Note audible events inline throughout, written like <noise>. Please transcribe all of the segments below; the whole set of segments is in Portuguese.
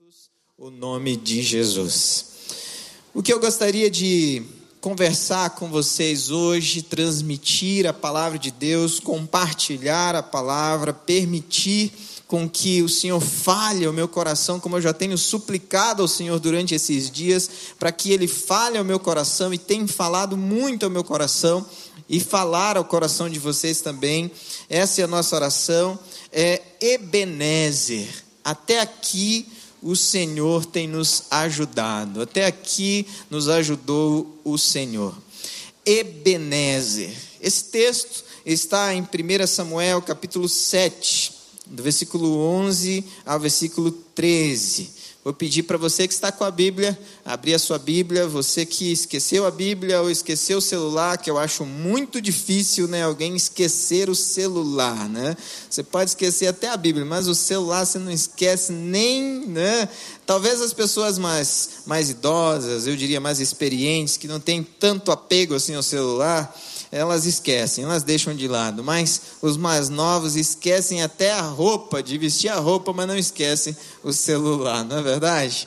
juntos o nome de Jesus. O que eu gostaria de conversar com vocês hoje, transmitir a palavra de Deus, compartilhar a palavra, permitir com que o Senhor fale ao meu coração, como eu já tenho suplicado ao Senhor durante esses dias, para que Ele fale ao meu coração e tem falado muito ao meu coração e falar ao coração de vocês também. Essa é a nossa oração, é Ebenezer. Até aqui o Senhor tem nos ajudado. Até aqui nos ajudou o Senhor. Ebenezer. Esse texto está em 1 Samuel, capítulo 7, do versículo 11 ao versículo 13. Vou pedir para você que está com a Bíblia, abrir a sua Bíblia, você que esqueceu a Bíblia ou esqueceu o celular, que eu acho muito difícil, né, alguém esquecer o celular, né? Você pode esquecer até a Bíblia, mas o celular você não esquece nem, né? Talvez as pessoas mais mais idosas, eu diria mais experientes, que não têm tanto apego assim ao celular, elas esquecem, elas deixam de lado. Mas os mais novos esquecem até a roupa, de vestir a roupa, mas não esquecem o celular, não é verdade?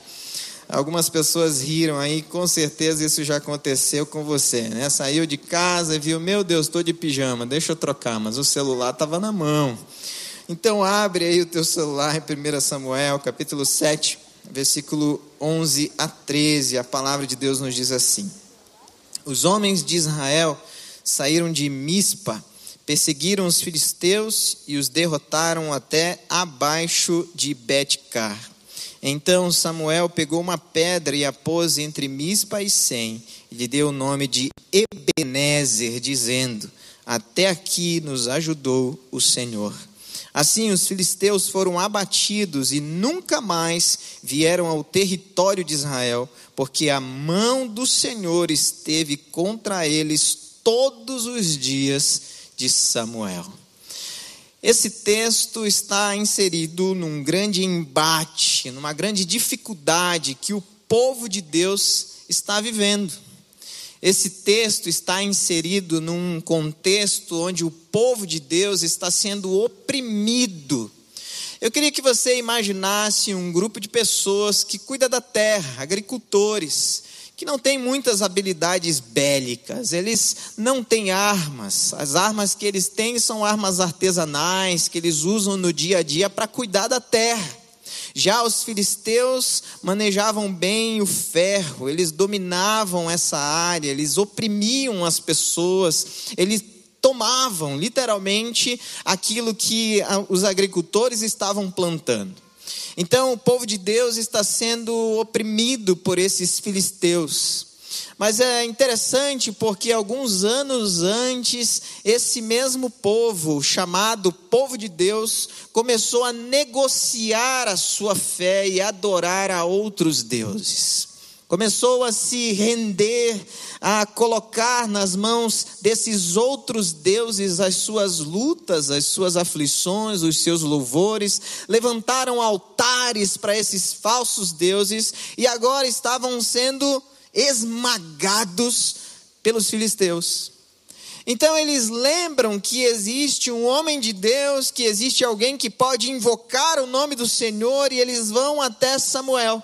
Algumas pessoas riram aí, com certeza isso já aconteceu com você, né? Saiu de casa e viu, meu Deus, estou de pijama, deixa eu trocar, mas o celular estava na mão. Então abre aí o teu celular em 1 Samuel, capítulo 7, versículo 11 a 13. A palavra de Deus nos diz assim: Os homens de Israel saíram de Mispa, perseguiram os filisteus e os derrotaram até abaixo de Betcar. Então Samuel pegou uma pedra e a pôs entre Mispa e Sem, e lhe deu o nome de Ebenezer, dizendo: Até aqui nos ajudou o Senhor. Assim os filisteus foram abatidos e nunca mais vieram ao território de Israel, porque a mão do Senhor esteve contra eles todos os dias de Samuel. Esse texto está inserido num grande embate, numa grande dificuldade que o povo de Deus está vivendo. Esse texto está inserido num contexto onde o povo de Deus está sendo oprimido. Eu queria que você imaginasse um grupo de pessoas que cuida da terra, agricultores, que não têm muitas habilidades bélicas, eles não têm armas. As armas que eles têm são armas artesanais que eles usam no dia a dia para cuidar da terra. Já os filisteus manejavam bem o ferro, eles dominavam essa área, eles oprimiam as pessoas, eles tomavam literalmente aquilo que os agricultores estavam plantando. Então, o povo de Deus está sendo oprimido por esses filisteus. Mas é interessante porque alguns anos antes, esse mesmo povo, chamado povo de Deus, começou a negociar a sua fé e adorar a outros deuses começou a se render, a colocar nas mãos desses outros deuses as suas lutas, as suas aflições, os seus louvores, levantaram altares para esses falsos deuses e agora estavam sendo esmagados pelos filisteus. Então eles lembram que existe um homem de Deus, que existe alguém que pode invocar o nome do Senhor e eles vão até Samuel.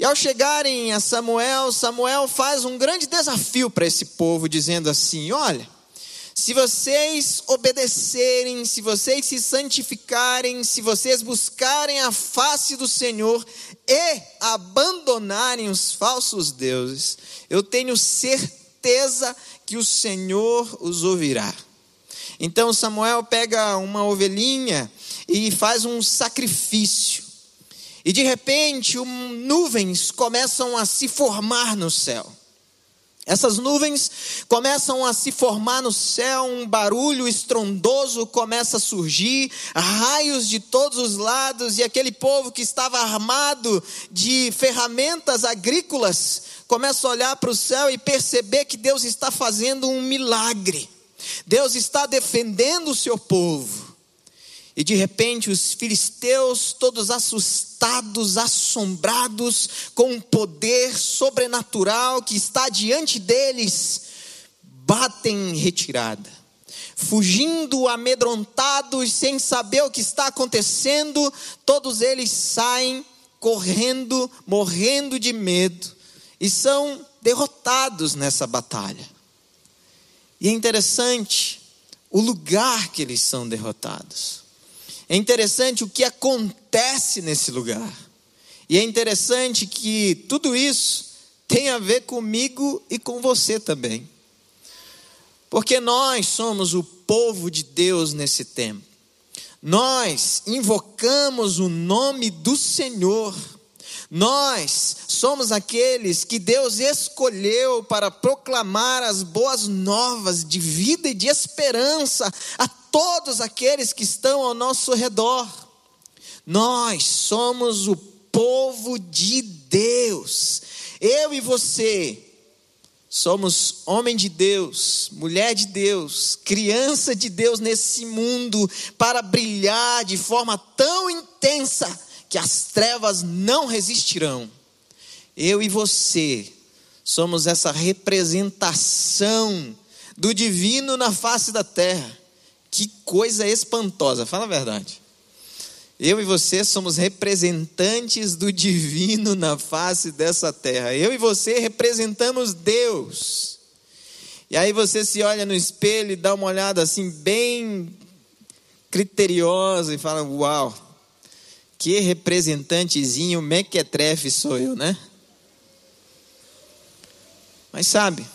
E ao chegarem a Samuel, Samuel faz um grande desafio para esse povo, dizendo assim: Olha, se vocês obedecerem, se vocês se santificarem, se vocês buscarem a face do Senhor e abandonarem os falsos deuses, eu tenho certeza que o Senhor os ouvirá. Então Samuel pega uma ovelhinha e faz um sacrifício. E de repente, um, nuvens começam a se formar no céu. Essas nuvens começam a se formar no céu, um barulho estrondoso começa a surgir, raios de todos os lados, e aquele povo que estava armado de ferramentas agrícolas começa a olhar para o céu e perceber que Deus está fazendo um milagre. Deus está defendendo o seu povo. E de repente os filisteus, todos assustados, assombrados com o poder sobrenatural que está diante deles, batem em retirada. Fugindo amedrontados, sem saber o que está acontecendo, todos eles saem correndo, morrendo de medo e são derrotados nessa batalha. E é interessante o lugar que eles são derrotados. É interessante o que acontece nesse lugar. E é interessante que tudo isso tem a ver comigo e com você também. Porque nós somos o povo de Deus nesse tempo. Nós invocamos o nome do Senhor. Nós somos aqueles que Deus escolheu para proclamar as boas novas de vida e de esperança a todos aqueles que estão ao nosso redor. Nós somos o povo de Deus. Eu e você somos homem de Deus, mulher de Deus, criança de Deus nesse mundo para brilhar de forma tão intensa que as trevas não resistirão. Eu e você somos essa representação do divino na face da terra. Que coisa espantosa, fala a verdade. Eu e você somos representantes do divino na face dessa terra. Eu e você representamos Deus. E aí você se olha no espelho e dá uma olhada assim, bem criteriosa, e fala: Uau, que representantezinho mequetrefe sou eu, né? Mas sabe,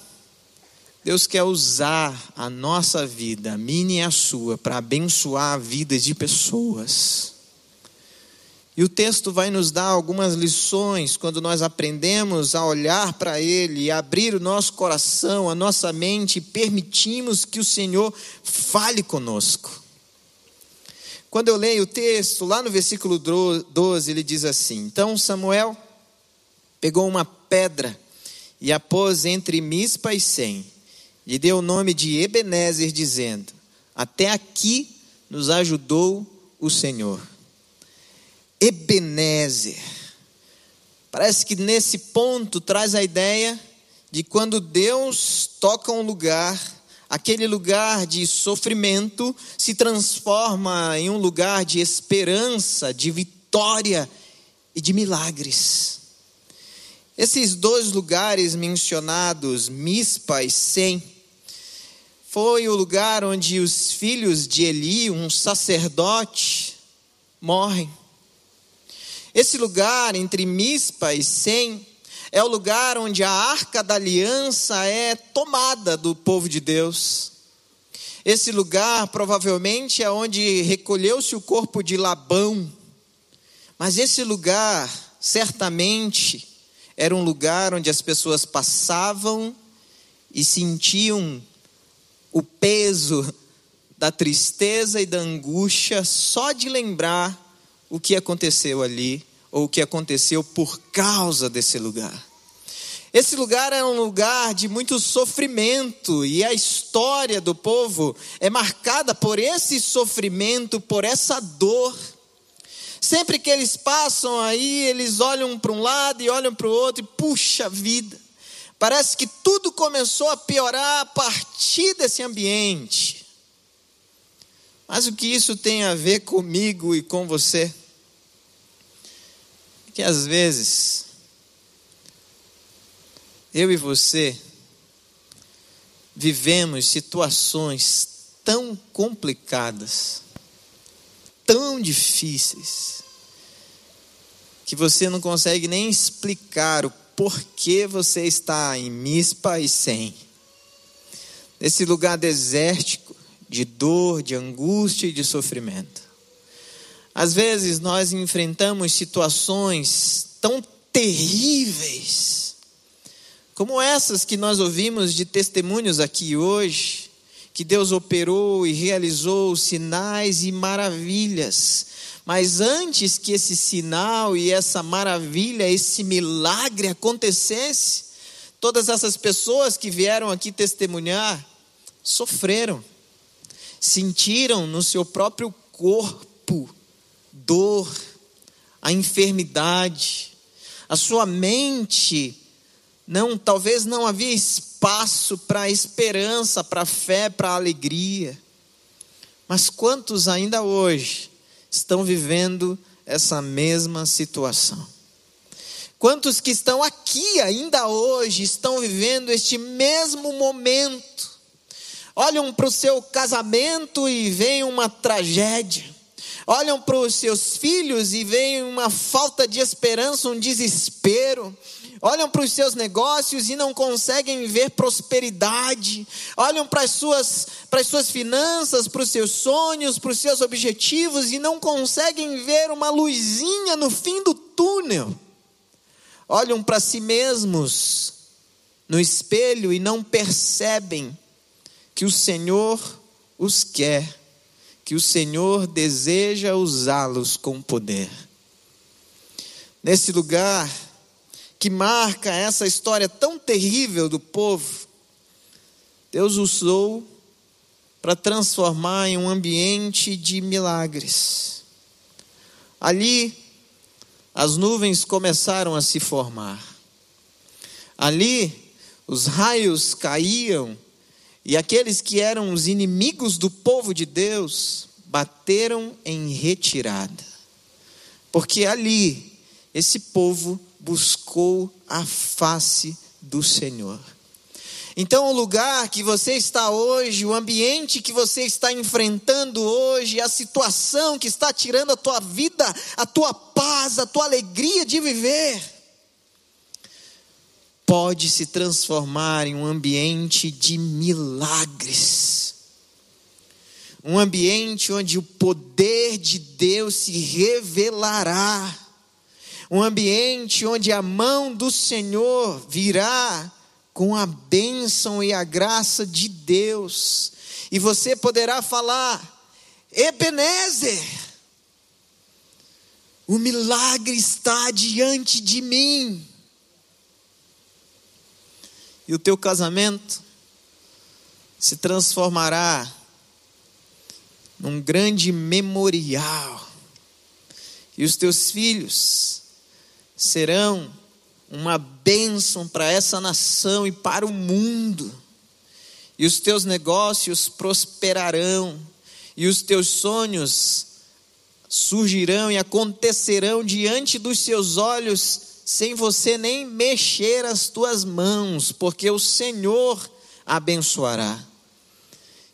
Deus quer usar a nossa vida, a minha e a sua, para abençoar a vida de pessoas. E o texto vai nos dar algumas lições quando nós aprendemos a olhar para Ele e abrir o nosso coração, a nossa mente e permitimos que o Senhor fale conosco. Quando eu leio o texto, lá no versículo 12, ele diz assim: Então Samuel pegou uma pedra e a pôs entre Mispa e Sem, lhe deu o nome de Ebenezer, dizendo: Até aqui nos ajudou o Senhor. Ebenezer. Parece que nesse ponto traz a ideia de quando Deus toca um lugar, aquele lugar de sofrimento se transforma em um lugar de esperança, de vitória e de milagres. Esses dois lugares mencionados, Mispa e Sem, foi o lugar onde os filhos de Eli, um sacerdote, morrem. Esse lugar entre Mispa e Sem é o lugar onde a arca da aliança é tomada do povo de Deus. Esse lugar provavelmente é onde recolheu-se o corpo de Labão. Mas esse lugar, certamente, era um lugar onde as pessoas passavam e sentiam o peso da tristeza e da angústia só de lembrar o que aconteceu ali, ou o que aconteceu por causa desse lugar. Esse lugar é um lugar de muito sofrimento, e a história do povo é marcada por esse sofrimento, por essa dor. Sempre que eles passam aí, eles olham para um lado e olham para o outro, e puxa vida, parece que tudo começou a piorar a partir desse ambiente. Mas o que isso tem a ver comigo e com você? Que às vezes, eu e você, vivemos situações tão complicadas, tão difíceis, que você não consegue nem explicar o porquê você está em Mispa e sem. Nesse lugar desértico, de dor, de angústia e de sofrimento. Às vezes nós enfrentamos situações tão terríveis, como essas que nós ouvimos de testemunhos aqui hoje, que Deus operou e realizou sinais e maravilhas. Mas antes que esse sinal e essa maravilha, esse milagre acontecesse, todas essas pessoas que vieram aqui testemunhar sofreram sentiram no seu próprio corpo dor, a enfermidade. A sua mente não, talvez não havia espaço para esperança, para fé, para alegria. Mas quantos ainda hoje estão vivendo essa mesma situação? Quantos que estão aqui ainda hoje estão vivendo este mesmo momento? Olham para o seu casamento e veem uma tragédia. Olham para os seus filhos e veem uma falta de esperança, um desespero olham para os seus negócios e não conseguem ver prosperidade, olham para as suas, para as suas finanças, para os seus sonhos, para os seus objetivos e não conseguem ver uma luzinha no fim do túnel. Olham para si mesmos no espelho e não percebem que o Senhor os quer, que o Senhor deseja usá-los com poder. Nesse lugar, que marca essa história tão terrível do povo, Deus usou para transformar em um ambiente de milagres. Ali, as nuvens começaram a se formar. Ali, os raios caíam e aqueles que eram os inimigos do povo de Deus bateram em retirada. Porque ali, esse povo buscou a face do Senhor. Então, o lugar que você está hoje, o ambiente que você está enfrentando hoje, a situação que está tirando a tua vida, a tua paz, a tua alegria de viver, pode se transformar em um ambiente de milagres. Um ambiente onde o poder de Deus se revelará um ambiente onde a mão do Senhor virá com a bênção e a graça de Deus, e você poderá falar: Ebenezer, o milagre está diante de mim. E o teu casamento se transformará num grande memorial. E os teus filhos serão uma bênção para essa nação e para o mundo. E os teus negócios prosperarão, e os teus sonhos surgirão e acontecerão diante dos seus olhos, sem você nem mexer as tuas mãos, porque o Senhor abençoará.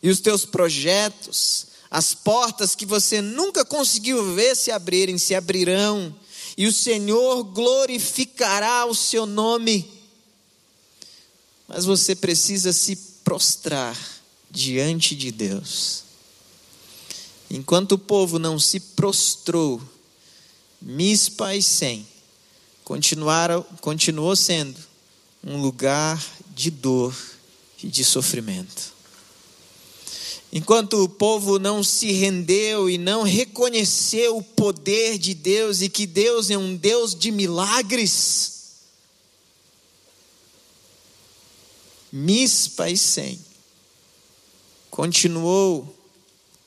E os teus projetos, as portas que você nunca conseguiu ver se abrirem, se abrirão e o Senhor glorificará o seu nome. Mas você precisa se prostrar diante de Deus. Enquanto o povo não se prostrou, Mispa e Sem continuaram, continuou sendo um lugar de dor e de sofrimento. Enquanto o povo não se rendeu e não reconheceu o poder de Deus e que Deus é um Deus de milagres, Mispa e Sem continuou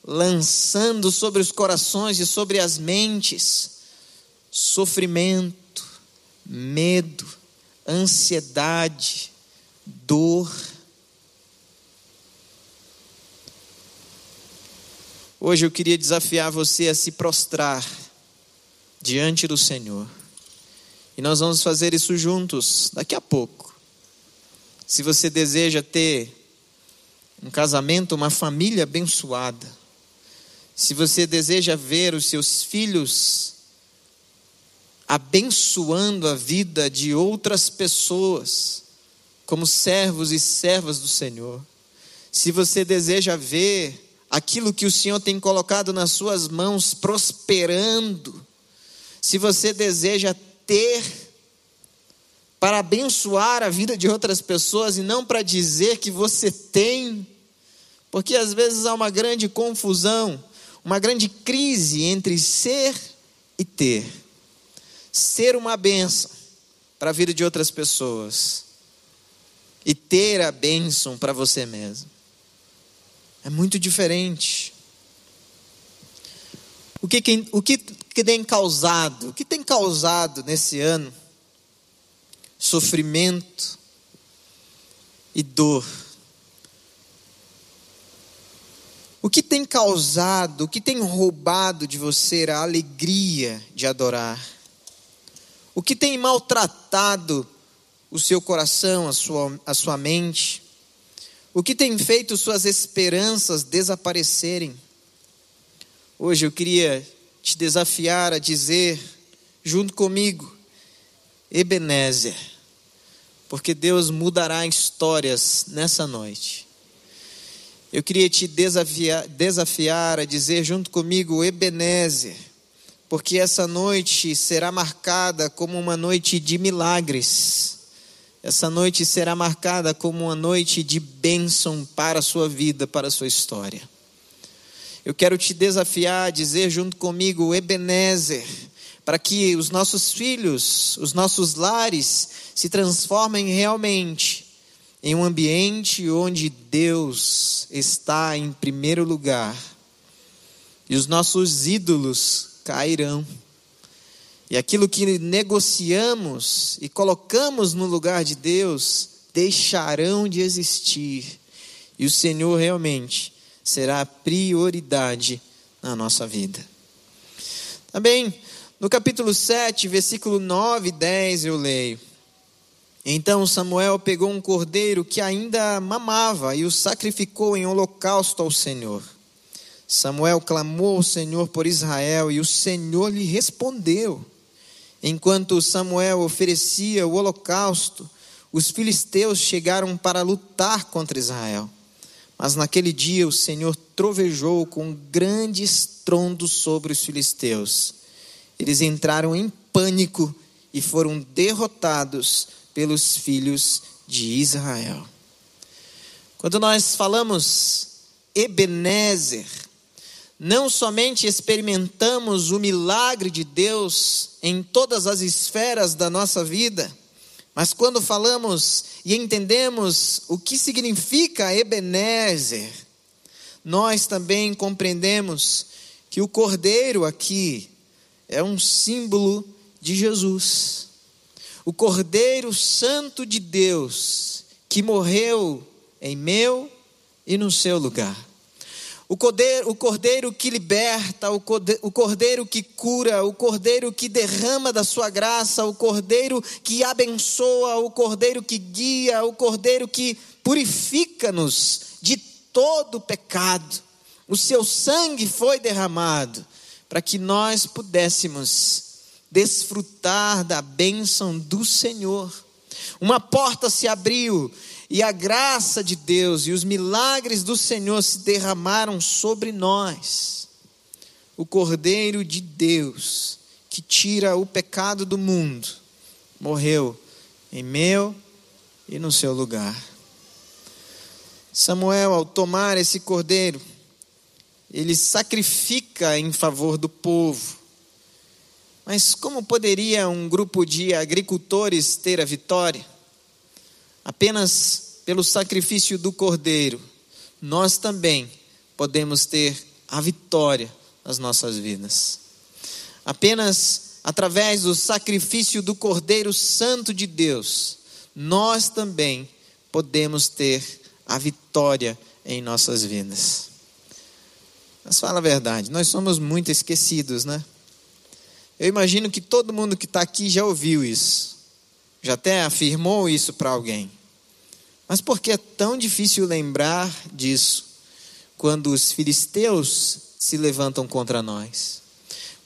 lançando sobre os corações e sobre as mentes sofrimento, medo, ansiedade, dor Hoje eu queria desafiar você a se prostrar diante do Senhor. E nós vamos fazer isso juntos daqui a pouco. Se você deseja ter um casamento, uma família abençoada, se você deseja ver os seus filhos abençoando a vida de outras pessoas, como servos e servas do Senhor, se você deseja ver aquilo que o Senhor tem colocado nas suas mãos prosperando, se você deseja ter para abençoar a vida de outras pessoas e não para dizer que você tem, porque às vezes há uma grande confusão, uma grande crise entre ser e ter. Ser uma benção para a vida de outras pessoas e ter a bênção para você mesmo. É muito diferente. O que, o que, que tem causado? O que tem causado nesse ano? Sofrimento e dor. O que tem causado, o que tem roubado de você a alegria de adorar? O que tem maltratado o seu coração, a sua, a sua mente? O que tem feito suas esperanças desaparecerem? Hoje eu queria te desafiar a dizer, junto comigo, Ebenezer, porque Deus mudará histórias nessa noite. Eu queria te desafiar, desafiar a dizer junto comigo, Ebenezer, porque essa noite será marcada como uma noite de milagres. Essa noite será marcada como uma noite de bênção para a sua vida, para a sua história. Eu quero te desafiar a dizer junto comigo, Ebenezer, para que os nossos filhos, os nossos lares se transformem realmente em um ambiente onde Deus está em primeiro lugar e os nossos ídolos cairão. E aquilo que negociamos e colocamos no lugar de Deus deixarão de existir. E o Senhor realmente será a prioridade na nossa vida. Também no capítulo 7, versículo 9 e 10 eu leio. Então Samuel pegou um cordeiro que ainda mamava e o sacrificou em holocausto ao Senhor. Samuel clamou ao Senhor por Israel e o Senhor lhe respondeu. Enquanto Samuel oferecia o holocausto, os filisteus chegaram para lutar contra Israel. Mas naquele dia o Senhor trovejou com grande estrondo sobre os filisteus. Eles entraram em pânico e foram derrotados pelos filhos de Israel. Quando nós falamos Ebenezer, não somente experimentamos o milagre de Deus em todas as esferas da nossa vida, mas quando falamos e entendemos o que significa Ebenezer, nós também compreendemos que o cordeiro aqui é um símbolo de Jesus. O Cordeiro Santo de Deus, que morreu em meu e no seu lugar. O cordeiro, o cordeiro que liberta, o cordeiro, o cordeiro que cura, o cordeiro que derrama da sua graça, o cordeiro que abençoa, o cordeiro que guia, o cordeiro que purifica-nos de todo pecado. O seu sangue foi derramado para que nós pudéssemos desfrutar da bênção do Senhor. Uma porta se abriu e a graça de Deus e os milagres do Senhor se derramaram sobre nós. O Cordeiro de Deus, que tira o pecado do mundo, morreu em meu e no seu lugar. Samuel, ao tomar esse cordeiro, ele sacrifica em favor do povo. Mas como poderia um grupo de agricultores ter a vitória? Apenas pelo sacrifício do cordeiro, nós também podemos ter a vitória nas nossas vidas. Apenas através do sacrifício do Cordeiro Santo de Deus, nós também podemos ter a vitória em nossas vidas. Mas fala a verdade, nós somos muito esquecidos, né? Eu imagino que todo mundo que está aqui já ouviu isso, já até afirmou isso para alguém. Mas por que é tão difícil lembrar disso quando os filisteus se levantam contra nós?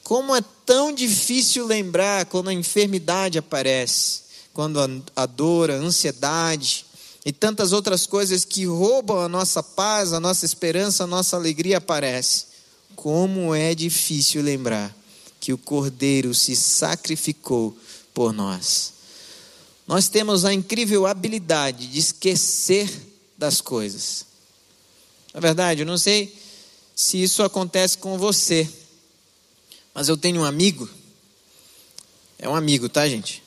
Como é tão difícil lembrar quando a enfermidade aparece, quando a dor, a ansiedade e tantas outras coisas que roubam a nossa paz, a nossa esperança, a nossa alegria aparecem. Como é difícil lembrar que o Cordeiro se sacrificou por nós. Nós temos a incrível habilidade de esquecer das coisas. Na verdade, eu não sei se isso acontece com você, mas eu tenho um amigo. É um amigo, tá, gente?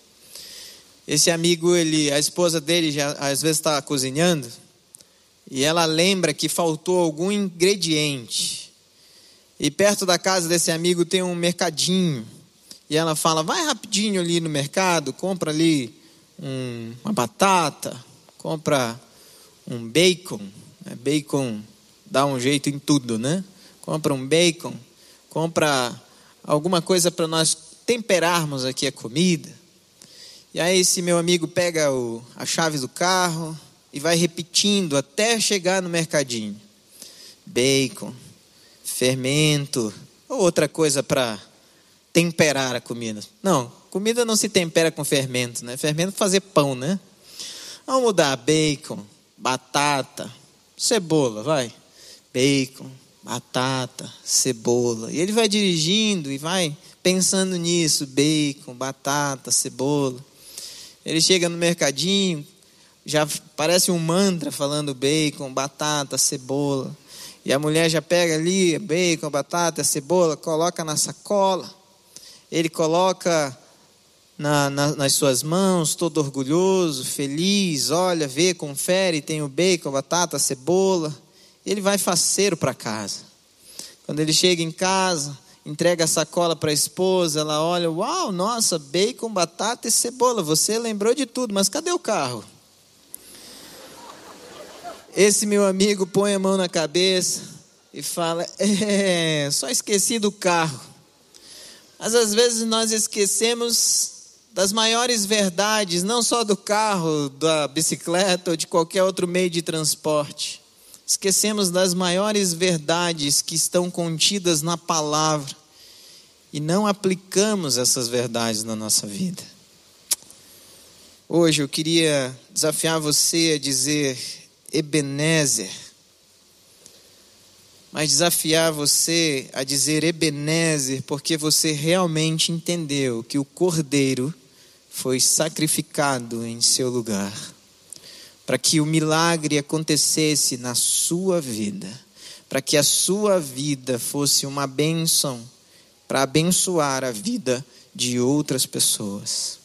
Esse amigo, ele, a esposa dele já às vezes está cozinhando e ela lembra que faltou algum ingrediente. E perto da casa desse amigo tem um mercadinho. E ela fala: vai rapidinho ali no mercado, compra ali um, uma batata, compra um bacon. Né? Bacon dá um jeito em tudo, né? Compra um bacon, compra alguma coisa para nós temperarmos aqui a comida. E aí esse meu amigo pega o, a chave do carro e vai repetindo até chegar no mercadinho. Bacon, fermento, ou outra coisa para temperar a comida. Não, comida não se tempera com fermento, né? Fermento é fazer pão, né? Vamos mudar bacon, batata, cebola, vai. Bacon, batata, cebola. E ele vai dirigindo e vai pensando nisso, bacon, batata, cebola. Ele chega no mercadinho, já parece um mantra falando bacon, batata, cebola. E a mulher já pega ali bacon, batata, cebola, coloca na sacola. Ele coloca na, na, nas suas mãos, todo orgulhoso, feliz, olha, vê, confere, tem o bacon, batata, cebola. Ele vai faceiro para casa. Quando ele chega em casa, entrega a sacola para a esposa, ela olha, uau, nossa, bacon, batata e cebola, você lembrou de tudo, mas cadê o carro? Esse meu amigo põe a mão na cabeça e fala: É, só esqueci do carro. Mas às vezes nós esquecemos das maiores verdades, não só do carro, da bicicleta ou de qualquer outro meio de transporte. Esquecemos das maiores verdades que estão contidas na palavra e não aplicamos essas verdades na nossa vida. Hoje eu queria desafiar você a dizer: Ebenezer. Mas desafiar você a dizer Ebenezer, porque você realmente entendeu que o cordeiro foi sacrificado em seu lugar, para que o milagre acontecesse na sua vida, para que a sua vida fosse uma bênção, para abençoar a vida de outras pessoas.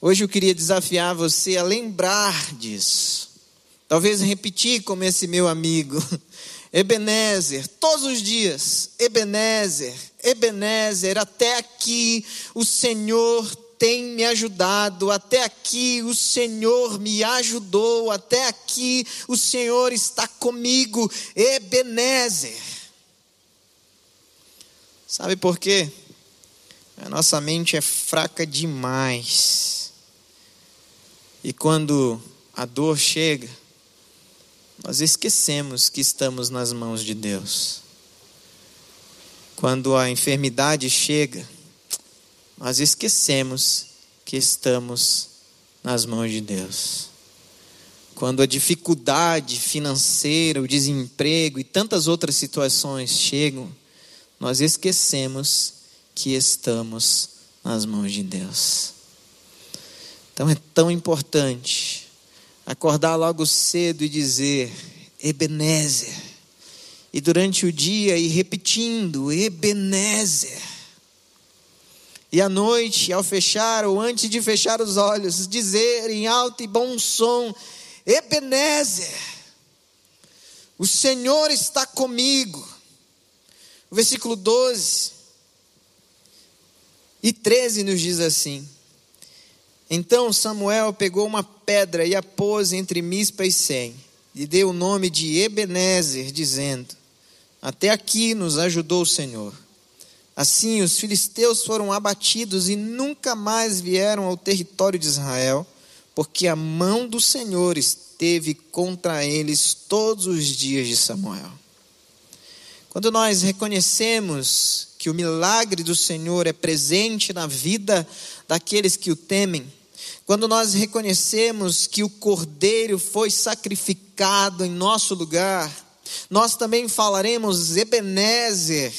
Hoje eu queria desafiar você a lembrar disso Talvez repetir como esse meu amigo. <laughs> Ebenezer, todos os dias, Ebenezer, Ebenezer, até aqui o Senhor tem me ajudado, até aqui o Senhor me ajudou, até aqui o Senhor está comigo, Ebenezer. Sabe por quê? A nossa mente é fraca demais. E quando a dor chega, nós esquecemos que estamos nas mãos de Deus. Quando a enfermidade chega, nós esquecemos que estamos nas mãos de Deus. Quando a dificuldade financeira, o desemprego e tantas outras situações chegam, nós esquecemos que estamos nas mãos de Deus. Então é tão importante acordar logo cedo e dizer: Ebenezer. E durante o dia ir repetindo: Ebenezer. E à noite, ao fechar ou antes de fechar os olhos, dizer em alto e bom som: Ebenezer. O Senhor está comigo. O versículo 12 e 13 nos diz assim: então Samuel pegou uma pedra e a pôs entre Mispa e Sem, e deu o nome de Ebenezer, dizendo: Até aqui nos ajudou o Senhor. Assim os filisteus foram abatidos e nunca mais vieram ao território de Israel, porque a mão do Senhor esteve contra eles todos os dias de Samuel. Quando nós reconhecemos que o milagre do Senhor é presente na vida daqueles que o temem, quando nós reconhecemos que o Cordeiro foi sacrificado em nosso lugar, nós também falaremos Ebenezer,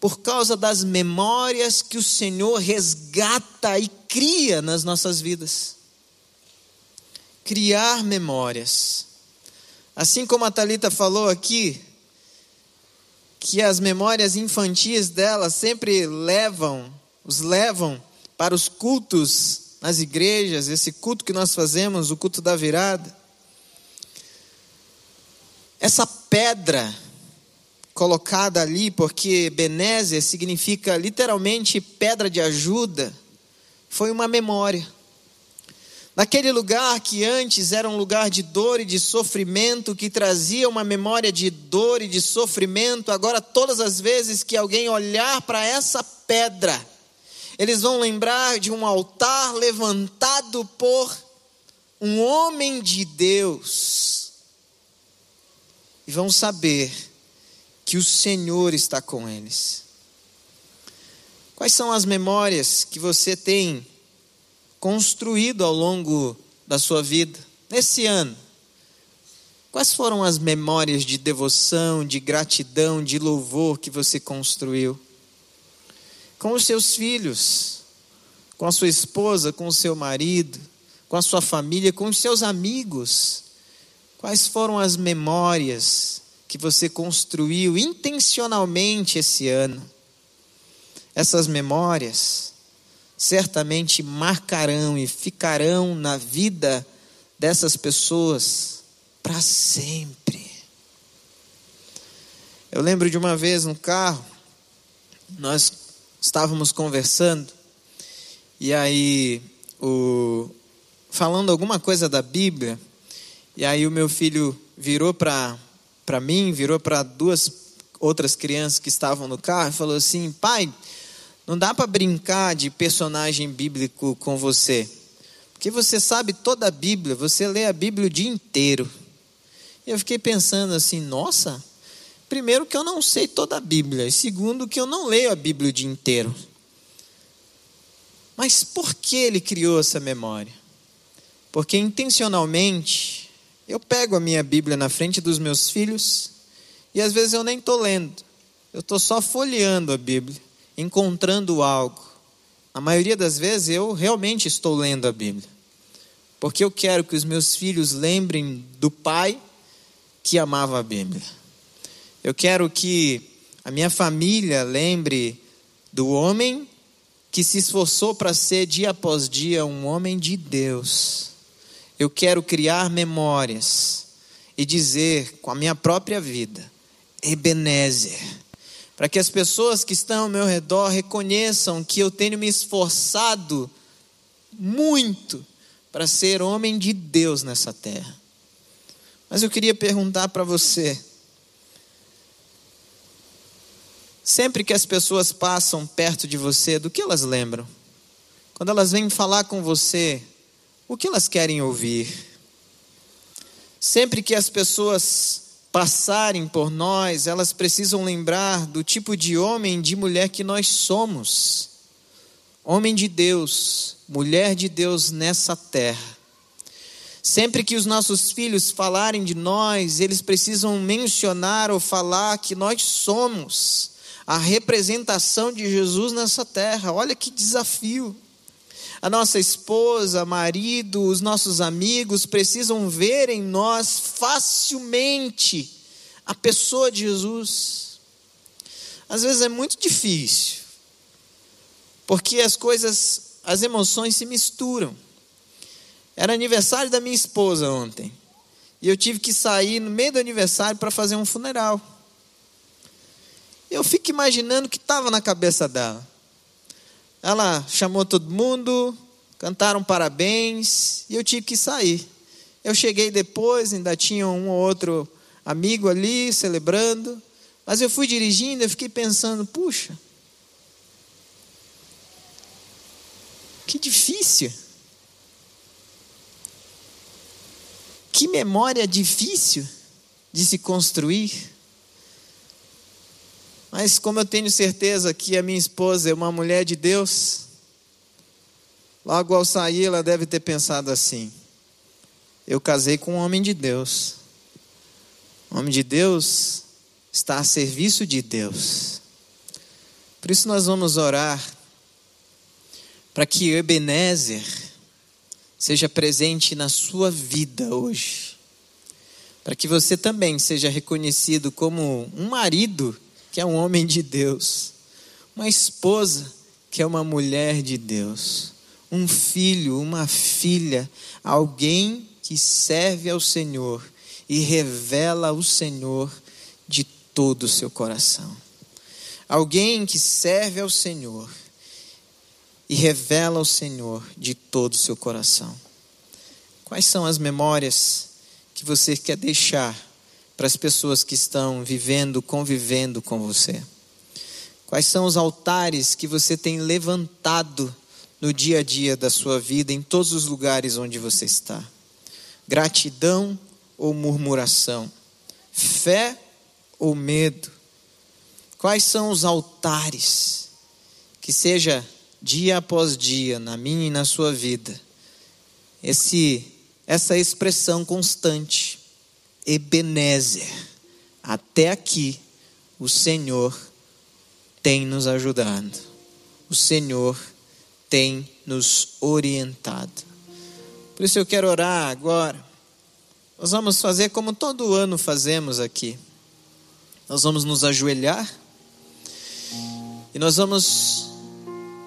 por causa das memórias que o Senhor resgata e cria nas nossas vidas. Criar memórias. Assim como a Talita falou aqui, que as memórias infantis dela sempre levam, os levam para os cultos nas igrejas, esse culto que nós fazemos, o culto da virada. Essa pedra colocada ali, porque Benézer significa literalmente pedra de ajuda, foi uma memória. Naquele lugar que antes era um lugar de dor e de sofrimento, que trazia uma memória de dor e de sofrimento, agora todas as vezes que alguém olhar para essa pedra, eles vão lembrar de um altar levantado por um homem de Deus. E vão saber que o Senhor está com eles. Quais são as memórias que você tem construído ao longo da sua vida, nesse ano? Quais foram as memórias de devoção, de gratidão, de louvor que você construiu? Com os seus filhos, com a sua esposa, com o seu marido, com a sua família, com os seus amigos. Quais foram as memórias que você construiu intencionalmente esse ano? Essas memórias certamente marcarão e ficarão na vida dessas pessoas para sempre. Eu lembro de uma vez no carro, nós estávamos conversando, e aí o, falando alguma coisa da Bíblia, e aí o meu filho virou para mim, virou para duas outras crianças que estavam no carro e falou assim: pai, não dá para brincar de personagem bíblico com você, porque você sabe toda a Bíblia, você lê a Bíblia o dia inteiro. E eu fiquei pensando assim: nossa, primeiro que eu não sei toda a Bíblia, e segundo que eu não leio a Bíblia o dia inteiro. Mas por que ele criou essa memória? Porque intencionalmente eu pego a minha Bíblia na frente dos meus filhos e às vezes eu nem estou lendo, eu estou só folheando a Bíblia, encontrando algo. A maioria das vezes eu realmente estou lendo a Bíblia, porque eu quero que os meus filhos lembrem do pai que amava a Bíblia. Eu quero que a minha família lembre do homem que se esforçou para ser dia após dia um homem de Deus eu quero criar memórias e dizer com a minha própria vida, Ebenezer, para que as pessoas que estão ao meu redor reconheçam que eu tenho me esforçado muito para ser homem de Deus nessa terra. Mas eu queria perguntar para você, sempre que as pessoas passam perto de você, do que elas lembram? Quando elas vêm falar com você, o que elas querem ouvir. Sempre que as pessoas passarem por nós, elas precisam lembrar do tipo de homem, de mulher que nós somos. Homem de Deus, mulher de Deus nessa terra. Sempre que os nossos filhos falarem de nós, eles precisam mencionar ou falar que nós somos a representação de Jesus nessa terra. Olha que desafio a nossa esposa, marido, os nossos amigos precisam ver em nós facilmente a pessoa de Jesus. Às vezes é muito difícil, porque as coisas, as emoções se misturam. Era aniversário da minha esposa ontem, e eu tive que sair no meio do aniversário para fazer um funeral. Eu fico imaginando o que estava na cabeça dela. Ela chamou todo mundo, cantaram parabéns e eu tive que sair. Eu cheguei depois, ainda tinha um ou outro amigo ali celebrando, mas eu fui dirigindo e fiquei pensando, puxa, que difícil. Que memória difícil de se construir. Mas como eu tenho certeza que a minha esposa é uma mulher de Deus, logo ao sair ela deve ter pensado assim: eu casei com um homem de Deus. O homem de Deus está a serviço de Deus. Por isso nós vamos orar para que Ebenezer seja presente na sua vida hoje. Para que você também seja reconhecido como um marido que é um homem de Deus, uma esposa que é uma mulher de Deus, um filho, uma filha, alguém que serve ao Senhor e revela o Senhor de todo o seu coração. Alguém que serve ao Senhor e revela o Senhor de todo o seu coração. Quais são as memórias que você quer deixar para as pessoas que estão vivendo, convivendo com você? Quais são os altares que você tem levantado no dia a dia da sua vida, em todos os lugares onde você está? Gratidão ou murmuração? Fé ou medo? Quais são os altares que seja dia após dia na minha e na sua vida? Esse essa expressão constante, Ebenezer, até aqui o Senhor tem nos ajudado. O Senhor tem nos orientado. Por isso eu quero orar agora. Nós vamos fazer como todo ano fazemos aqui. Nós vamos nos ajoelhar e nós vamos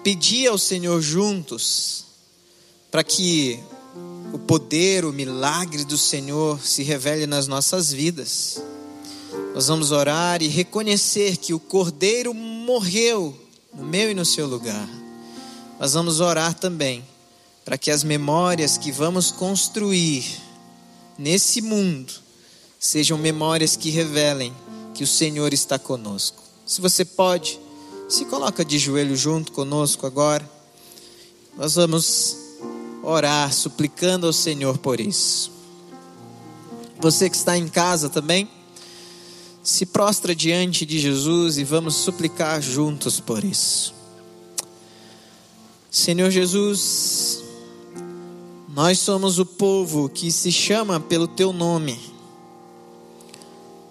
pedir ao Senhor juntos para que o poder, o milagre do Senhor se revele nas nossas vidas. Nós vamos orar e reconhecer que o Cordeiro morreu no meu e no seu lugar. Mas vamos orar também para que as memórias que vamos construir nesse mundo sejam memórias que revelem que o Senhor está conosco. Se você pode, se coloca de joelho junto conosco agora. Nós vamos orar suplicando ao Senhor por isso. Você que está em casa também, se prostra diante de Jesus e vamos suplicar juntos por isso. Senhor Jesus, nós somos o povo que se chama pelo teu nome.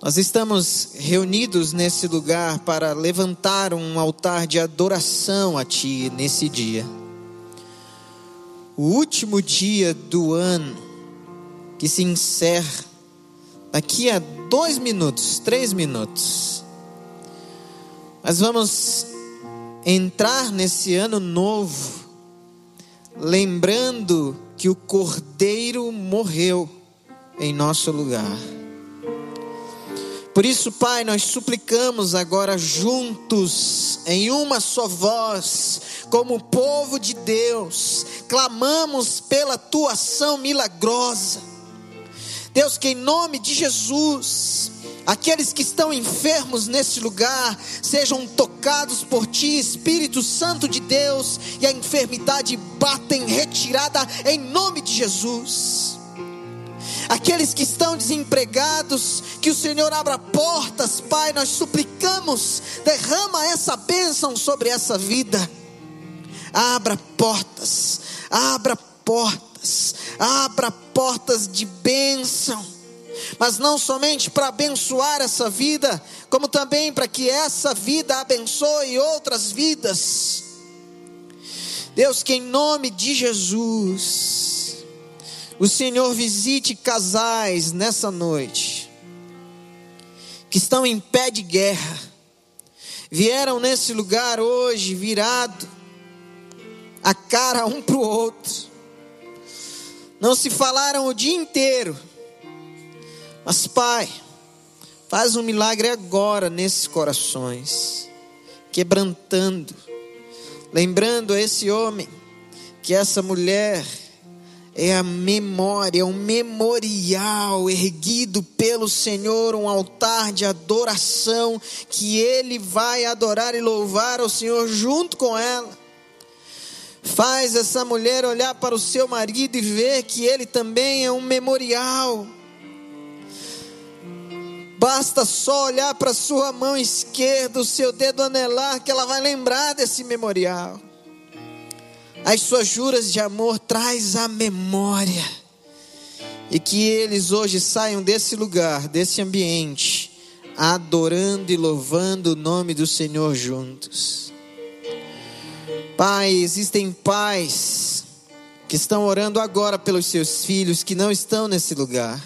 Nós estamos reunidos nesse lugar para levantar um altar de adoração a Ti nesse dia. O último dia do ano que se encerra daqui a dois minutos, três minutos. Mas vamos entrar nesse ano novo, lembrando que o Cordeiro morreu em nosso lugar. Por isso, Pai, nós suplicamos agora juntos, em uma só voz, como povo de Deus, clamamos pela tua ação milagrosa Deus, que em nome de Jesus, aqueles que estão enfermos nesse lugar sejam tocados por Ti, Espírito Santo de Deus, e a enfermidade bata em retirada em nome de Jesus. Aqueles que estão desempregados, que o Senhor abra portas, Pai, nós suplicamos, derrama essa bênção sobre essa vida. Abra portas, abra portas abra portas de bênção, mas não somente para abençoar essa vida, como também para que essa vida abençoe outras vidas. Deus, que em nome de Jesus, o Senhor visite casais nessa noite, que estão em pé de guerra, vieram nesse lugar hoje virado, a cara um para o outro, não se falaram o dia inteiro. Mas, Pai, faz um milagre agora nesses corações, quebrantando, lembrando a esse homem que essa mulher é a memória, um memorial erguido pelo Senhor, um altar de adoração que ele vai adorar e louvar ao Senhor junto com ela. Faz essa mulher olhar para o seu marido e ver que ele também é um memorial. Basta só olhar para sua mão esquerda, o seu dedo anelar, que ela vai lembrar desse memorial. As suas juras de amor traz a memória. E que eles hoje saiam desse lugar, desse ambiente, adorando e louvando o nome do Senhor juntos. Pai, existem pais que estão orando agora pelos seus filhos que não estão nesse lugar.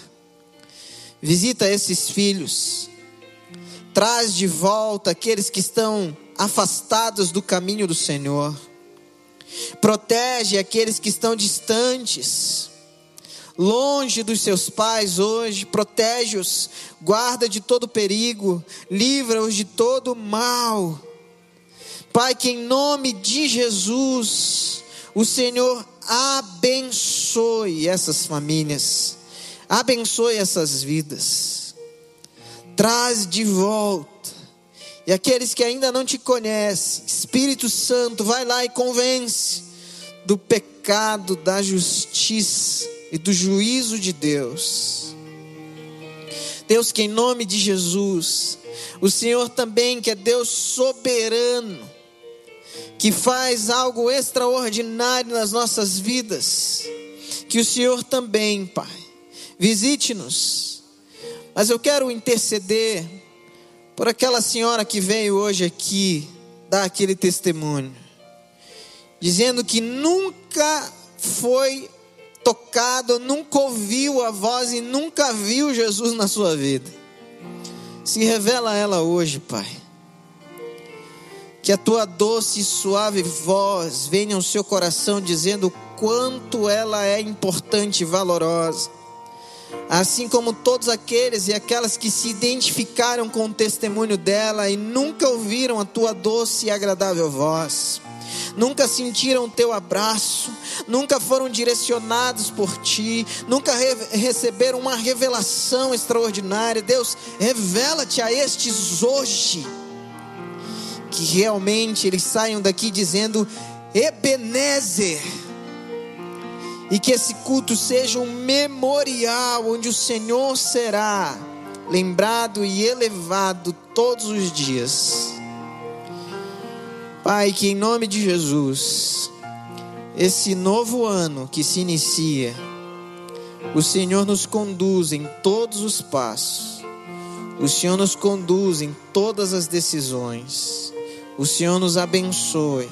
Visita esses filhos. Traz de volta aqueles que estão afastados do caminho do Senhor. Protege aqueles que estão distantes, longe dos seus pais hoje. Protege-os, guarda de todo perigo, livra-os de todo mal. Pai, que em nome de Jesus, o Senhor abençoe essas famílias, abençoe essas vidas, traz de volta E aqueles que ainda não te conhecem, Espírito Santo, vai lá e convence do pecado, da justiça e do juízo de Deus. Deus, que em nome de Jesus, o Senhor também, que é Deus soberano, que faz algo extraordinário nas nossas vidas, que o Senhor também, Pai, visite-nos. Mas eu quero interceder por aquela senhora que veio hoje aqui dar aquele testemunho, dizendo que nunca foi tocado, nunca ouviu a voz e nunca viu Jesus na sua vida. Se revela a ela hoje, Pai. Que a tua doce e suave voz venha ao seu coração dizendo o quanto ela é importante e valorosa. Assim como todos aqueles e aquelas que se identificaram com o testemunho dela e nunca ouviram a tua doce e agradável voz nunca sentiram o teu abraço, nunca foram direcionados por ti, nunca re receberam uma revelação extraordinária. Deus, revela-te a estes hoje, que realmente eles saiam daqui dizendo: Ebenezer. E que esse culto seja um memorial onde o Senhor será lembrado e elevado todos os dias. Pai, que em nome de Jesus, esse novo ano que se inicia, o Senhor nos conduz em todos os passos, o Senhor nos conduz em todas as decisões, o Senhor nos abençoe.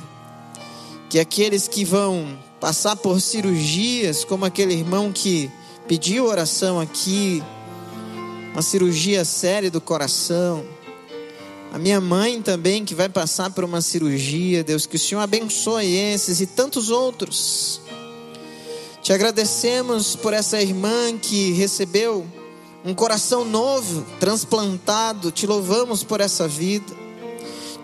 Que aqueles que vão passar por cirurgias, como aquele irmão que pediu oração aqui, uma cirurgia séria do coração, a minha mãe também, que vai passar por uma cirurgia, Deus, que o Senhor abençoe esses e tantos outros. Te agradecemos por essa irmã que recebeu um coração novo, transplantado. Te louvamos por essa vida.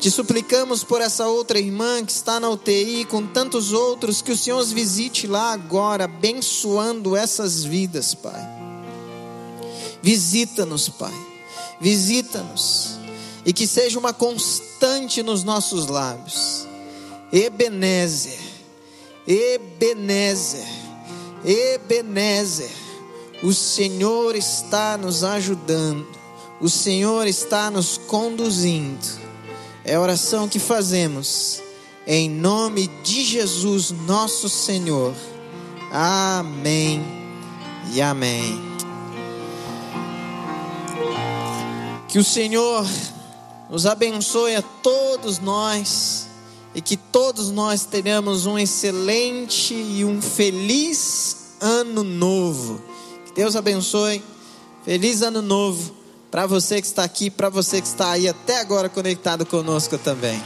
Te suplicamos por essa outra irmã que está na UTI com tantos outros, que o Senhor os visite lá agora, abençoando essas vidas, Pai. Visita-nos, Pai. Visita-nos e que seja uma constante nos nossos lábios. Ebenezer, Ebenezer, Ebenezer, o Senhor está nos ajudando, o Senhor está nos conduzindo. É a oração que fazemos, em nome de Jesus, nosso Senhor. Amém e amém. Que o Senhor nos abençoe a todos nós e que todos nós tenhamos um excelente e um feliz ano novo. Que Deus abençoe. Feliz ano novo para você que está aqui, para você que está aí até agora conectado conosco também.